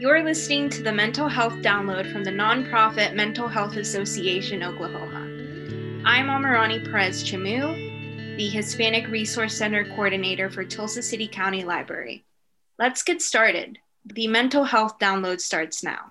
You're listening to the Mental Health Download from the nonprofit Mental Health Association Oklahoma. I'm Amarani Perez Chamu, the Hispanic Resource Center Coordinator for Tulsa City County Library. Let's get started. The Mental Health Download starts now.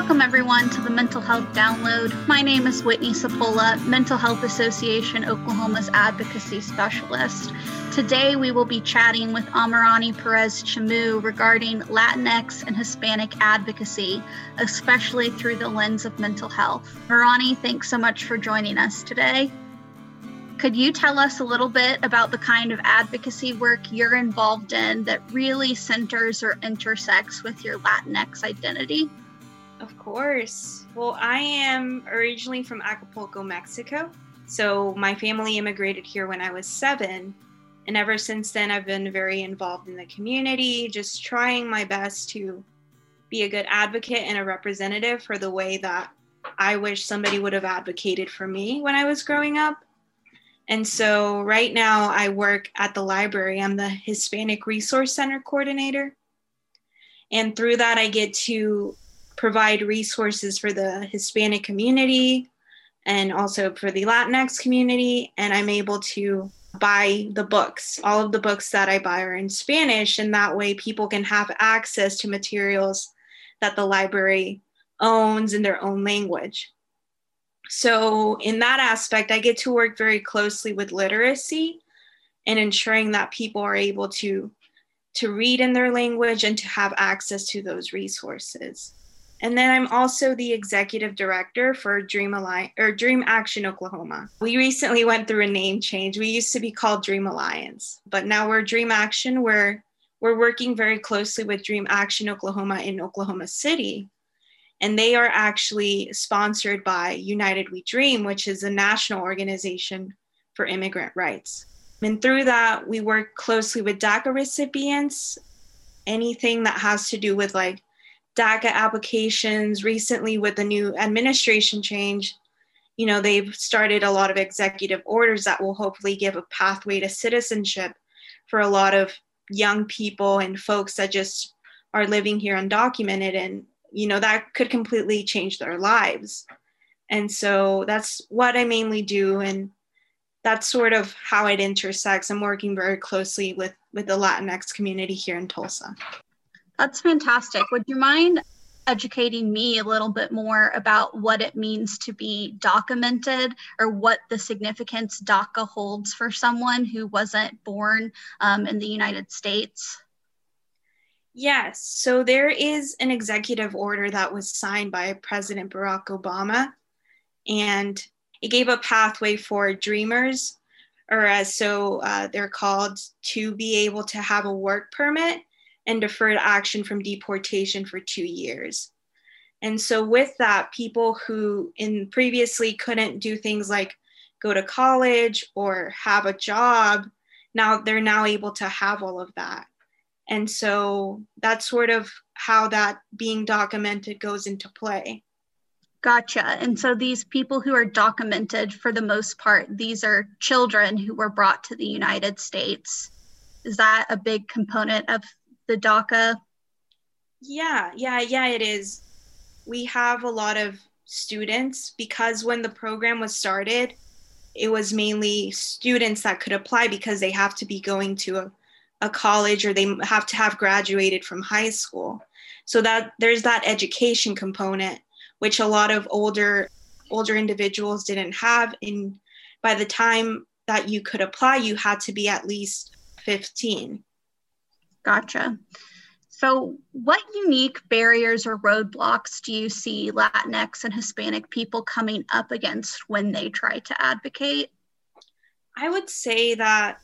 Welcome, everyone, to the Mental Health Download. My name is Whitney Sapola, Mental Health Association Oklahoma's advocacy specialist. Today, we will be chatting with Amarani Perez Chamu regarding Latinx and Hispanic advocacy, especially through the lens of mental health. Amarani, thanks so much for joining us today. Could you tell us a little bit about the kind of advocacy work you're involved in that really centers or intersects with your Latinx identity? Of course. Well, I am originally from Acapulco, Mexico. So my family immigrated here when I was seven. And ever since then, I've been very involved in the community, just trying my best to be a good advocate and a representative for the way that I wish somebody would have advocated for me when I was growing up. And so right now, I work at the library. I'm the Hispanic Resource Center coordinator. And through that, I get to provide resources for the Hispanic community and also for the Latinx community. And I'm able to buy the books. All of the books that I buy are in Spanish, and that way people can have access to materials that the library owns in their own language. So, in that aspect, I get to work very closely with literacy and ensuring that people are able to, to read in their language and to have access to those resources. And then I'm also the executive director for Dream Alliance or Dream Action Oklahoma. We recently went through a name change. We used to be called Dream Alliance, but now we're Dream Action. We're we're working very closely with Dream Action Oklahoma in Oklahoma City. And they are actually sponsored by United We Dream, which is a national organization for immigrant rights. And through that, we work closely with DACA recipients, anything that has to do with like DACA applications recently with the new administration change. You know, they've started a lot of executive orders that will hopefully give a pathway to citizenship for a lot of young people and folks that just are living here undocumented. And, you know, that could completely change their lives. And so that's what I mainly do. And that's sort of how it intersects. I'm working very closely with, with the Latinx community here in Tulsa. That's fantastic. Would you mind educating me a little bit more about what it means to be documented or what the significance DACA holds for someone who wasn't born um, in the United States? Yes. So there is an executive order that was signed by President Barack Obama, and it gave a pathway for dreamers, or as so uh, they're called, to be able to have a work permit and deferred action from deportation for two years. And so, with that, people who in previously couldn't do things like go to college or have a job, now they're now able to have all of that. And so that's sort of how that being documented goes into play. Gotcha. And so these people who are documented, for the most part, these are children who were brought to the United States. Is that a big component of the DACA? Yeah, yeah, yeah, it is. We have a lot of students because when the program was started, it was mainly students that could apply because they have to be going to a, a college or they have to have graduated from high school. So that there's that education component, which a lot of older older individuals didn't have. And by the time that you could apply, you had to be at least 15. Gotcha. So, what unique barriers or roadblocks do you see Latinx and Hispanic people coming up against when they try to advocate? I would say that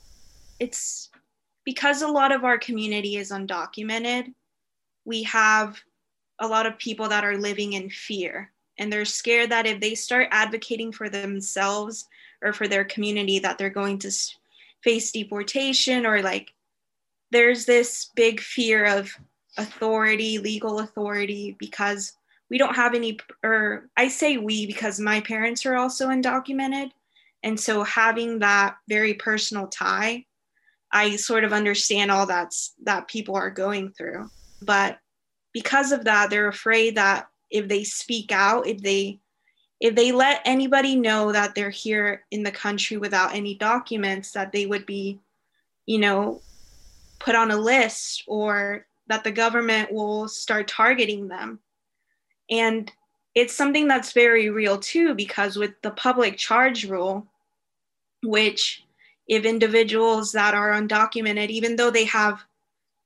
it's because a lot of our community is undocumented, we have a lot of people that are living in fear and they're scared that if they start advocating for themselves or for their community that they're going to face deportation or like there's this big fear of authority, legal authority, because we don't have any or i say we because my parents are also undocumented. And so having that very personal tie i sort of understand all that's that people are going through. But because of that they're afraid that if they speak out if they if they let anybody know that they're here in the country without any documents that they would be you know put on a list or that the government will start targeting them. And it's something that's very real too, because with the public charge rule, which if individuals that are undocumented, even though they have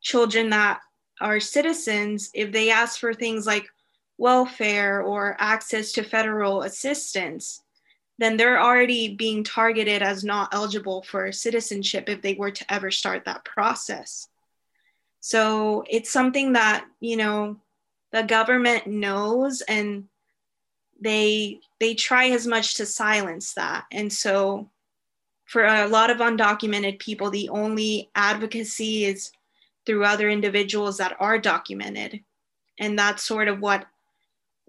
children that are citizens, if they ask for things like welfare or access to federal assistance, then they're already being targeted as not eligible for citizenship if they were to ever start that process. So it's something that, you know, the government knows and they they try as much to silence that and so for a lot of undocumented people the only advocacy is through other individuals that are documented and that's sort of what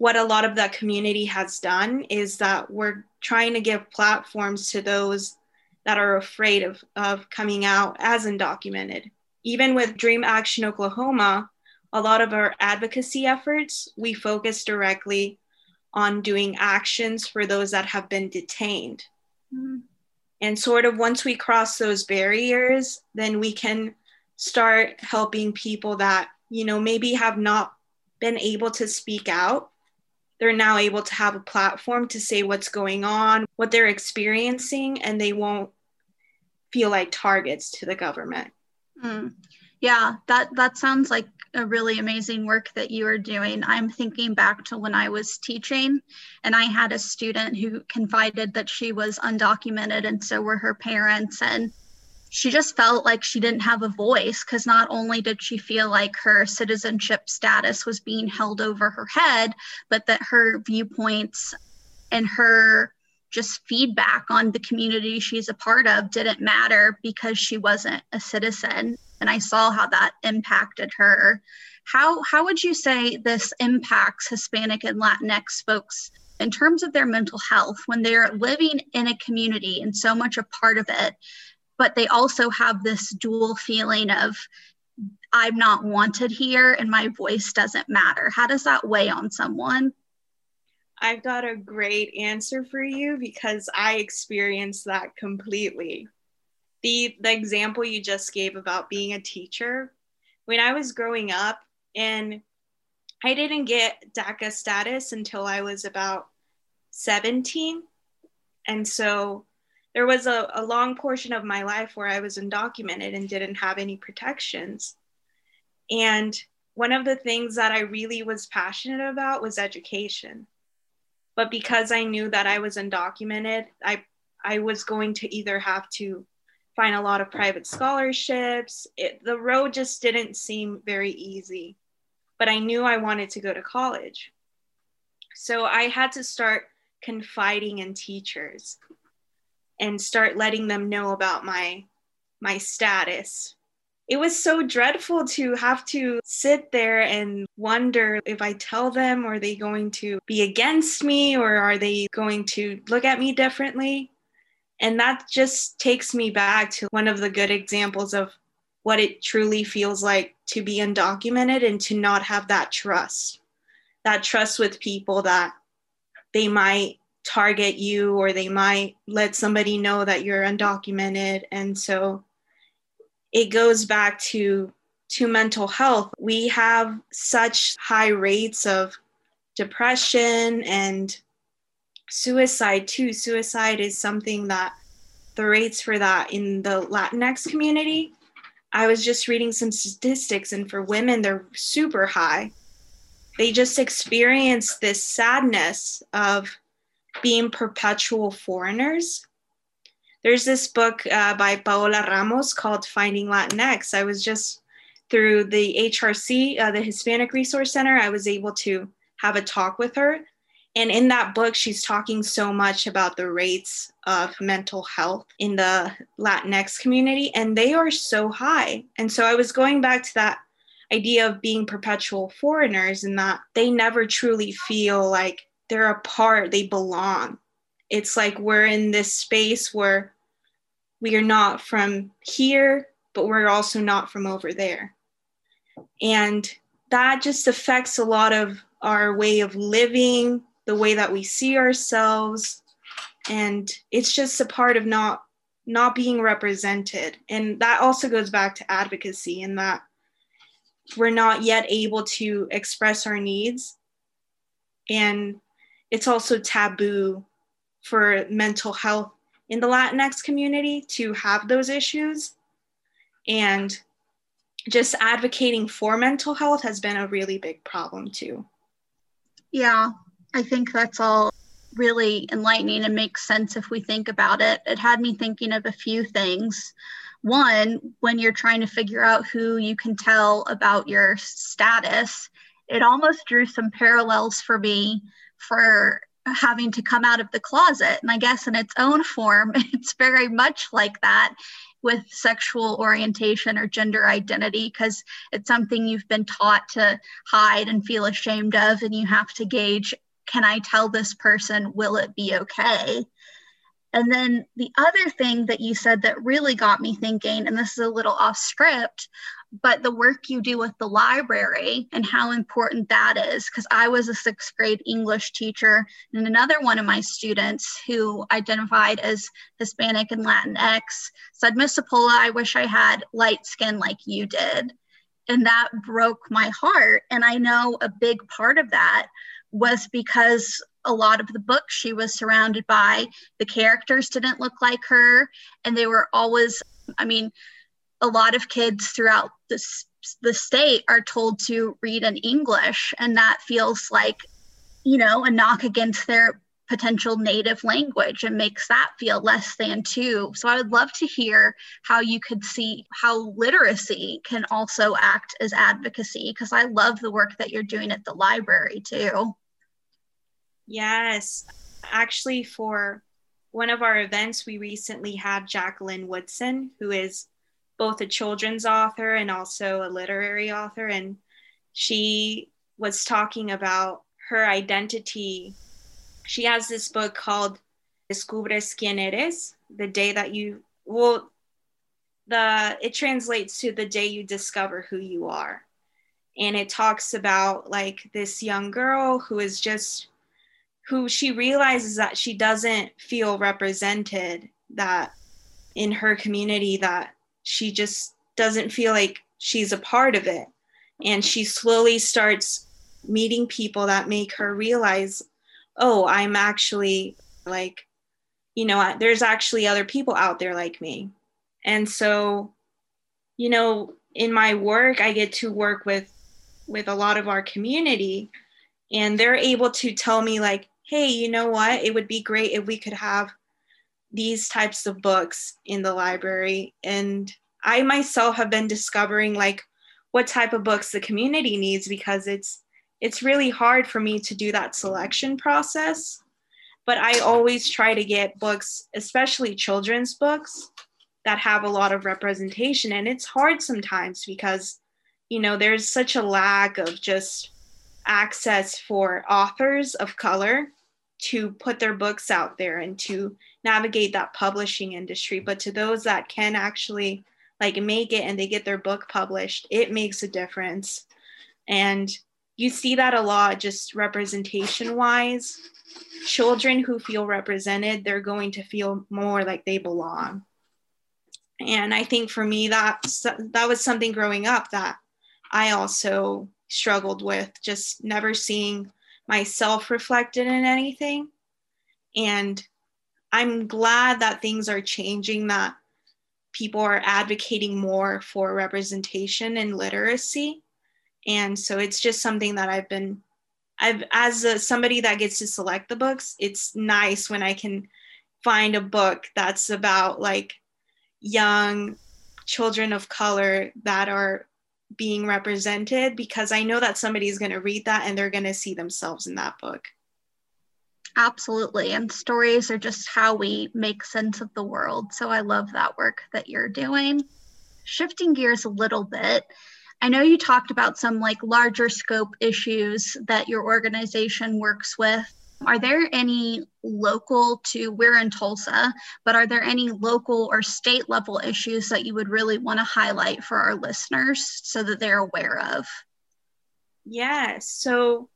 what a lot of that community has done is that we're trying to give platforms to those that are afraid of, of coming out as undocumented even with dream action oklahoma a lot of our advocacy efforts, we focus directly on doing actions for those that have been detained. Mm-hmm. And sort of once we cross those barriers, then we can start helping people that, you know, maybe have not been able to speak out. They're now able to have a platform to say what's going on, what they're experiencing, and they won't feel like targets to the government. Mm. Yeah, that that sounds like a really amazing work that you are doing. I'm thinking back to when I was teaching, and I had a student who confided that she was undocumented, and so were her parents. And she just felt like she didn't have a voice because not only did she feel like her citizenship status was being held over her head, but that her viewpoints and her just feedback on the community she's a part of didn't matter because she wasn't a citizen and I saw how that impacted her. How how would you say this impacts Hispanic and Latinx folks in terms of their mental health when they're living in a community and so much a part of it, but they also have this dual feeling of I'm not wanted here and my voice doesn't matter. How does that weigh on someone? I've got a great answer for you because I experienced that completely the the example you just gave about being a teacher when i was growing up and i didn't get daca status until i was about 17 and so there was a, a long portion of my life where i was undocumented and didn't have any protections and one of the things that i really was passionate about was education but because i knew that i was undocumented i i was going to either have to find a lot of private scholarships. It, the road just didn't seem very easy, but I knew I wanted to go to college. So I had to start confiding in teachers and start letting them know about my my status. It was so dreadful to have to sit there and wonder if I tell them, are they going to be against me or are they going to look at me differently? And that just takes me back to one of the good examples of what it truly feels like to be undocumented and to not have that trust. That trust with people that they might target you or they might let somebody know that you're undocumented. And so it goes back to to mental health. We have such high rates of depression and suicide too. Suicide is something that the rates for that in the Latinx community. I was just reading some statistics, and for women, they're super high. They just experience this sadness of being perpetual foreigners. There's this book uh, by Paola Ramos called Finding Latinx. I was just through the HRC, uh, the Hispanic Resource Center, I was able to have a talk with her and in that book, she's talking so much about the rates of mental health in the Latinx community, and they are so high. And so I was going back to that. idea of being perpetual foreigners and that they never truly feel like they're a part, they belong. It's like we're in this space where we are not from here, but we're also not from over there. And that just affects a lot of our way of living, the way that we see ourselves. And it's just a part of not not being represented. And that also goes back to advocacy and that we're not yet able to express our needs. And it's also taboo for mental health in the Latinx community to have those issues. And just advocating for mental health has been a really big problem too. Yeah, I think that's all really enlightening and makes sense if we think about it. It had me thinking of a few things. One, when you're trying to figure out who you can tell about your status, it almost drew some parallels for me for having to come out of the closet. And I guess in its own form, it's very much like that with sexual orientation or gender identity because it's something you've been taught to hide and feel ashamed of, and you have to gauge can I tell this person, will it be okay? And then the other thing that you said that really got me thinking, and this is a little off script, but the work you do with the library and how important that is. Because I was a sixth grade English teacher, and another one of my students who identified as Hispanic and Latinx said, Miss Sapola, I wish I had light skin like you did. And that broke my heart. And I know a big part of that was because a lot of the books she was surrounded by, the characters didn't look like her, and they were always, I mean, a lot of kids throughout this the state are told to read in English, and that feels like, you know, a knock against their potential native language and makes that feel less than too. So I would love to hear how you could see how literacy can also act as advocacy because I love the work that you're doing at the library too. Yes. Actually, for one of our events, we recently had Jacqueline Woodson, who is both a children's author and also a literary author. And she was talking about her identity. She has this book called Descubres quién eres, the day that you, well, the it translates to the day you discover who you are. And it talks about like this young girl who is just who she realizes that she doesn't feel represented that in her community that she just doesn't feel like she's a part of it. And she slowly starts meeting people that make her realize oh i'm actually like you know there's actually other people out there like me. And so you know in my work i get to work with with a lot of our community and they're able to tell me like hey, you know what? It would be great if we could have these types of books in the library. And I myself have been discovering like what type of books the community needs because it's it's really hard for me to do that selection process. But I always try to get books, especially children's books, that have a lot of representation. And it's hard sometimes because, you know, there's such a lack of just access for authors of color to put their books out there and to navigate that publishing industry. But to those that can actually like make it and they get their book published it makes a difference. And you see that a lot just representation wise children who feel represented they're going to feel more like they belong. And i think for me that that was something growing up that i also struggled with just never seeing myself reflected in anything. And I'm glad that things are changing, that people are advocating more for representation and literacy. And so it's just something that I've been, I've, as a, somebody that gets to select the books, it's nice when I can find a book that's about like young children of color that are being represented because I know that somebody's going to read that and they're going to see themselves in that book. Absolutely. And stories are just how we make sense of the world. So I love that work that you're doing. Shifting gears a little bit, I know you talked about some like larger scope issues that your organization works with. Are there any local to, we're in Tulsa, but are there any local or state level issues that you would really want to highlight for our listeners so that they're aware of? Yes. So,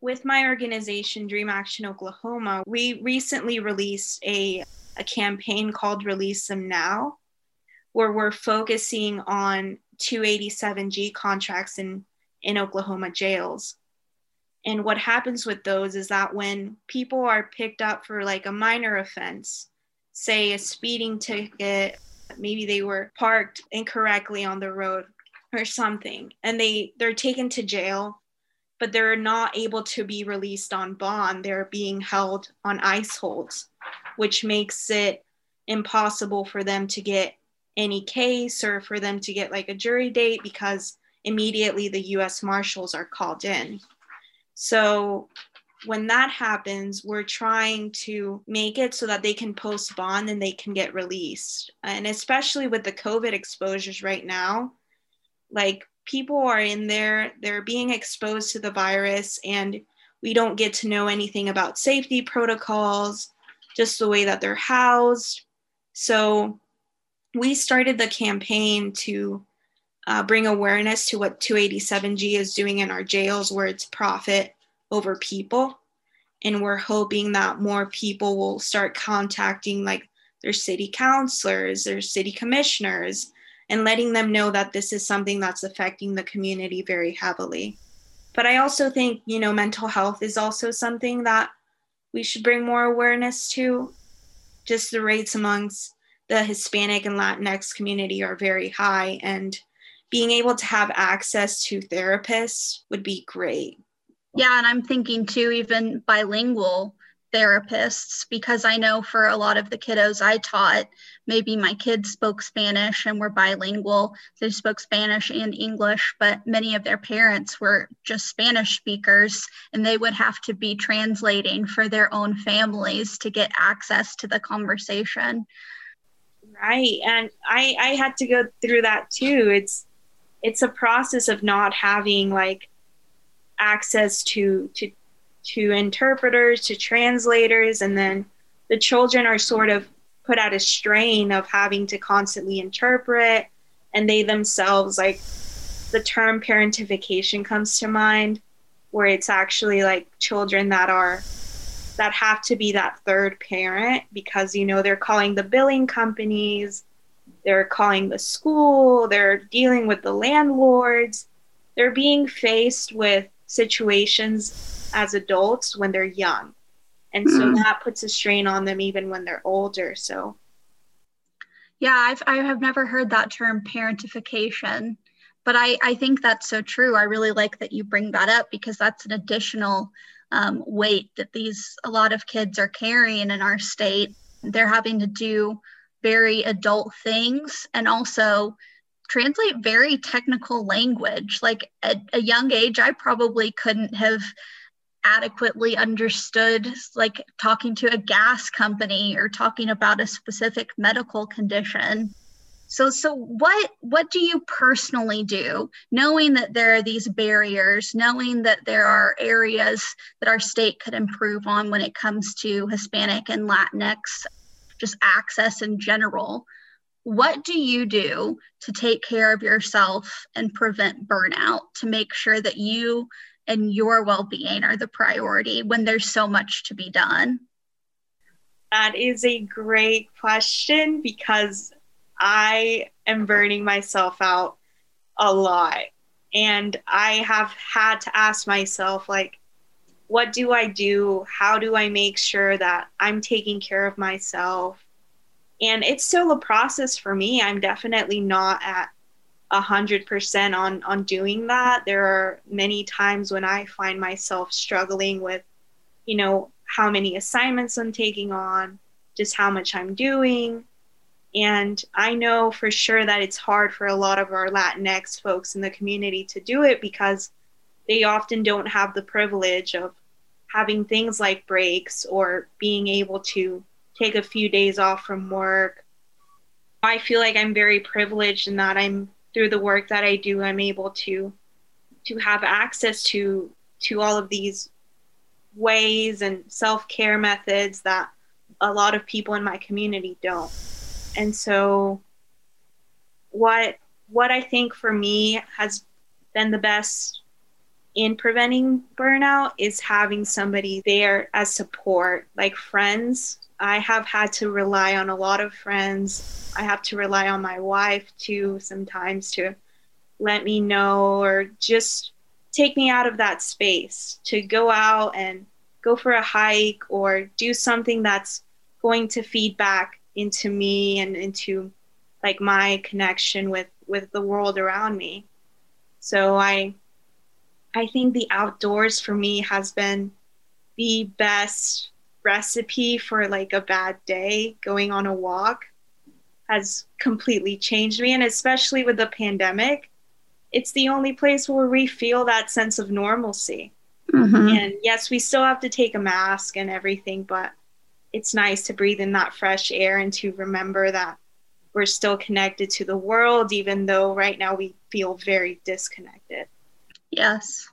with my organization, Dream Action Oklahoma, we recently released a, a campaign called Release Them Now, where we're focusing on 287G contracts in, in Oklahoma jails. And what happens with those is that when people are picked up for like a minor offense, say a speeding ticket, maybe they were parked incorrectly on the road or something, and they they're taken to jail, but they're not able to be released on bond. They're being held on ICE holds, which makes it impossible for them to get any case or for them to get like a jury date because immediately the US Marshals are called in. So when that happens, we're trying to make it so that they can post bond and they can get released. And especially with the COVID exposures right now, like people are in there, they're being exposed to the virus, and we don't get to know anything about safety protocols, just the way that they're housed. So we started the campaign to uh, bring awareness to what 287G is doing in our jails, where it's profit over people. And we're hoping that more people will start contacting like their city councilors, their city commissioners, and letting them know that this is something that's affecting the community very heavily. But I also think, you know, mental health is also something that we should bring more awareness to. Just the rates amongst the Hispanic and Latinx community are very high, and being able to have access to therapists would be great. Yeah, and I'm thinking too, even bilingual therapists, because I know for a lot of the kiddos I taught, maybe my kids spoke Spanish and were bilingual. They spoke Spanish and English, but many of their parents were just Spanish speakers, and they would have to be translating for their own families to get access to the conversation. Right. And I, I had to go through that too. It's it's a process of not having like access to to to interpreters, to translators, and then the children are sort of put at a strain of having to constantly interpret and they themselves like the term parentification comes to mind where it's actually like children that are that have to be that third parent because you know they're calling the billing companies they're calling the school they're dealing with the landlords they're being faced with situations as adults when they're young and so mm. that puts a strain on them even when they're older so yeah i've i have never heard that term parentification but i i think that's so true i really like that you bring that up because that's an additional um, weight that these a lot of kids are carrying in our state. They're having to do very adult things and also translate very technical language. Like at a young age, I probably couldn't have adequately understood like talking to a gas company or talking about a specific medical condition so so what what do you personally do knowing that there are these barriers, knowing that there are areas that our state could improve on when it comes to Hispanic and Latinx just access in general. What do you do to take care of yourself and prevent burnout to make sure that you and your well-being are the priority when there's so much to be done? That is a great question because I am burning myself out a lot. And I have had to ask myself, like, what do I do? How do I make sure that I'm taking care of myself? And it's still a process for me. I'm definitely not at a hundred percent on on doing that. There are many times when I find myself struggling with, you know, how many assignments I'm taking on, just how much I'm doing. And I know for sure that it's hard for a lot of our Latinx folks in the community to do it because they often don't have the privilege of having things like breaks or being able to take a few days off from work. I feel like I'm very privileged in that I'm through the work that I do, I'm able to to have access to to all of these ways and self-care methods that a lot of people in my community don't. And so what what I think for me has been the best in preventing burnout is having somebody there as support, like friends. I have had to rely on a lot of friends. I have to rely on my wife too sometimes to let me know or just take me out of that space to go out and go for a hike or do something that's going to feed back into me and into like my connection with with the world around me so i i think the outdoors for me has been the best recipe for like a bad day going on a walk has completely changed me and especially with the pandemic it's the only place where we feel that sense of normalcy mm-hmm. and yes we still have to take a mask and everything but it's nice to breathe in that fresh air and to remember that we're still connected to the world, even though right now we feel very disconnected. Yes.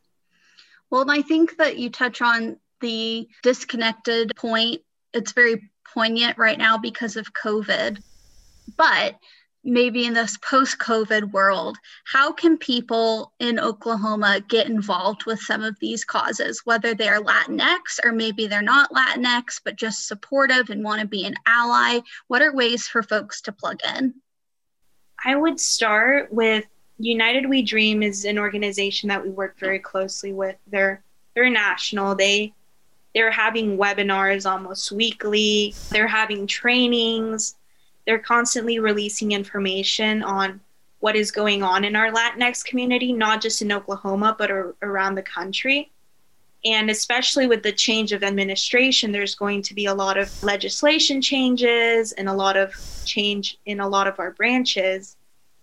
Well, I think that you touch on the disconnected point. It's very poignant right now because of COVID. But maybe in this post COVID world, how can people in Oklahoma get involved with some of these causes, whether they're Latinx or maybe they're not Latinx, but just supportive and want to be an ally? What are ways for folks to plug in? I would start with United We Dream is an organization that we work very closely with. They're they're national. They they're having webinars almost weekly. They're having trainings they're constantly releasing information on what is going on in our Latinx community, not just in Oklahoma, but ar- around the country. And especially with the change of administration, there's going to be a lot of legislation changes and a lot of change in a lot of our branches.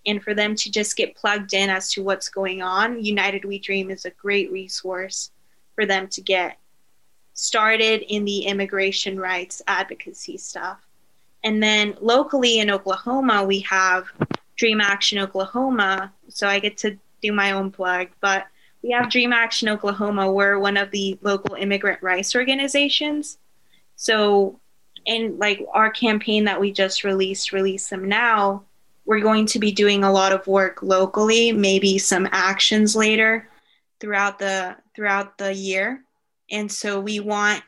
And for them to just get plugged in as to what's going on, United We Dream is a great resource for them to get started in the immigration rights advocacy stuff. And then locally in Oklahoma, we have Dream Action Oklahoma. So I get to do my own plug, but we have Dream Action Oklahoma. We're one of the local immigrant rights organizations. So, in like our campaign that we just released, Release Them Now, we're going to be doing a lot of work locally, maybe some actions later throughout the throughout the year. And so we want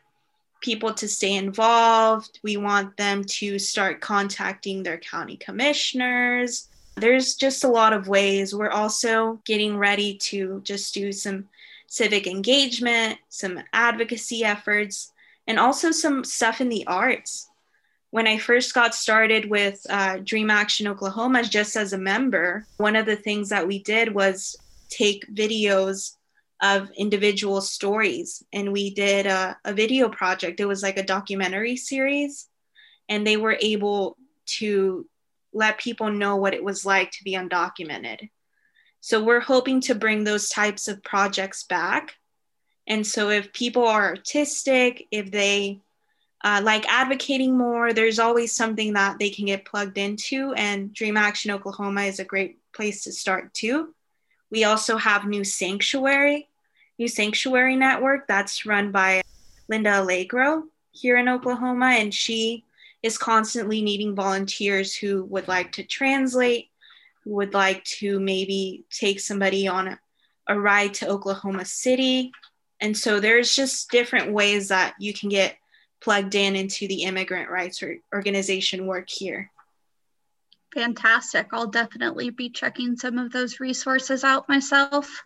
people to stay involved. We want them to start contacting their county commissioners. There's just a lot of ways. We're also getting ready to just do some civic engagement, some advocacy efforts, and also some stuff in the arts. When I first got started with uh, Dream Action Oklahoma, just as a member, one of the things that we did was take videos of individual stories. And we did a, a video project. It was like a documentary series. And they were able to let people know what it was like to be undocumented. So we're hoping to bring those types of projects back. And so if people are artistic, if they uh, like advocating more, there's always something that they can get plugged into. And Dream Action Oklahoma is a great place to start too. We also have New Sanctuary. New Sanctuary Network that's run by Linda Allegro here in Oklahoma. And she is constantly needing volunteers who would like to translate, who would like to maybe take somebody on a, a ride to Oklahoma City. And so there's just different ways that you can get plugged in into the immigrant rights organization work here. Fantastic. I'll definitely be checking some of those resources out myself.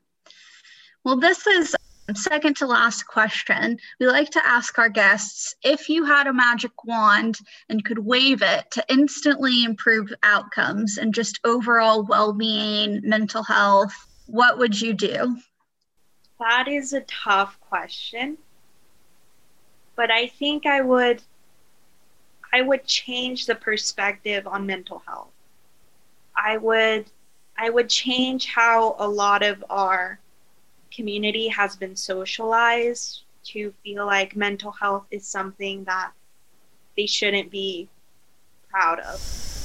Well, this is um, second to last question. We like to ask our guests if you had a magic wand and could wave it to instantly improve outcomes and just overall well being, mental health, what would you do? That is a tough question. But I think I would I would change the perspective on mental health. I would I would change how a lot of our community has been socialized to feel like mental health is something that they shouldn't be proud of.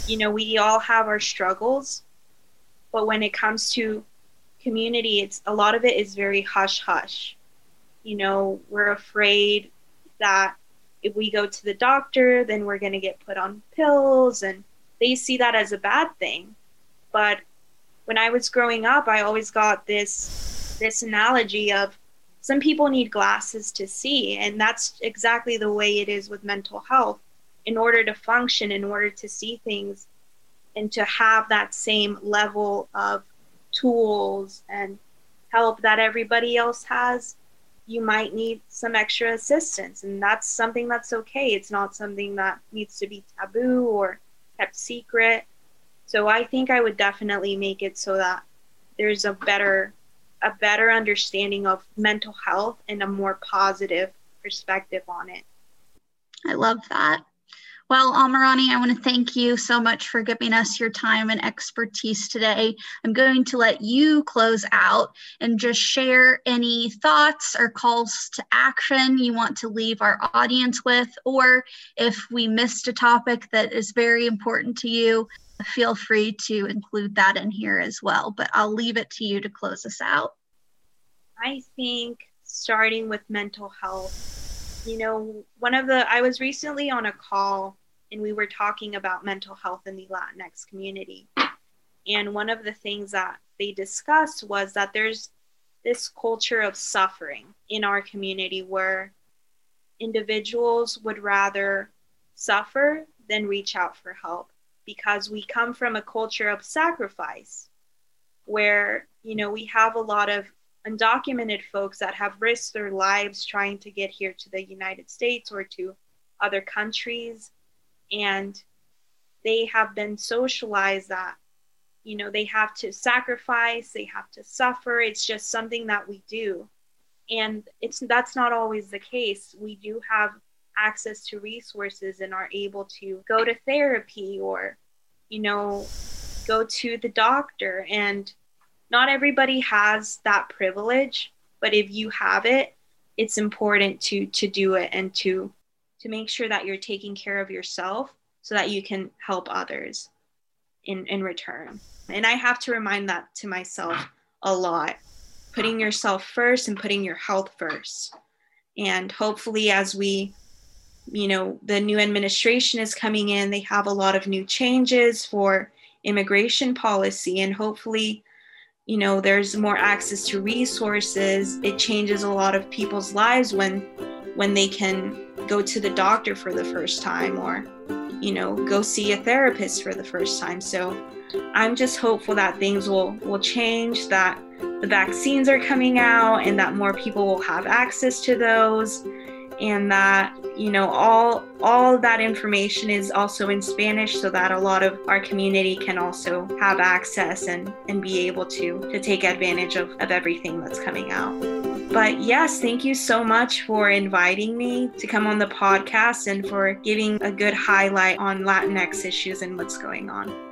You know, we all have our struggles, but when it comes to community, it's a lot of it is very hush hush. You know, we're afraid that if we go to the doctor, then we're going to get put on pills, and they see that as a bad thing. But when I was growing up, I always got this this analogy of some people need glasses to see, and that's exactly the way it is with mental health. In order to function, in order to see things, and to have that same level of tools and help that everybody else has, you might need some extra assistance. And that's something that's okay. It's not something that needs to be taboo or kept secret. So I think I would definitely make it so that there's a better a better understanding of mental health and a more positive perspective on it. I love that. Well, Amirani, I want to thank you so much for giving us your time and expertise today. I'm going to let you close out and just share any thoughts or calls to action you want to leave our audience with, or if we missed a topic that is very important to you, feel free to include that in here as well. But I'll leave it to you to close us out. I think starting with mental health you know, one of the, I was recently on a call and we were talking about mental health in the Latinx community. And one of the things that they discussed was that there's this culture of suffering in our community where individuals would rather suffer than reach out for help because we come from a culture of sacrifice where you know we have a lot of undocumented folks that have risked their lives trying to get here to the United States or to other countries. And they have been socialized that, you know, they have to sacrifice, they have to suffer. It's just something that we do. And it's that's not always the case. We do have access to resources and are able to go to therapy or, you know, go to the doctor and not everybody has that privilege, but if you have it, it's important to to do it and to to make sure that you're taking care of yourself so that you can help others in in return. And I have to remind that to myself a lot. Putting yourself first and putting your health first. And hopefully as we you know, the new administration is coming in, they have a lot of new changes for immigration policy and hopefully you know there's more access to resources. It changes a lot of people's lives when when they can go to the doctor for the first time or you know go see a therapist for the first time. So i'm just hopeful that things will will change that the vaccines are coming out and that more people will have access to those and that you know all all that information is also in spanish so that a lot of our community can also have access and and be able to to take advantage of, of everything that's coming out. But yes thank you so much for inviting me to come on the podcast and for giving a good highlight on latinx issues and what's going on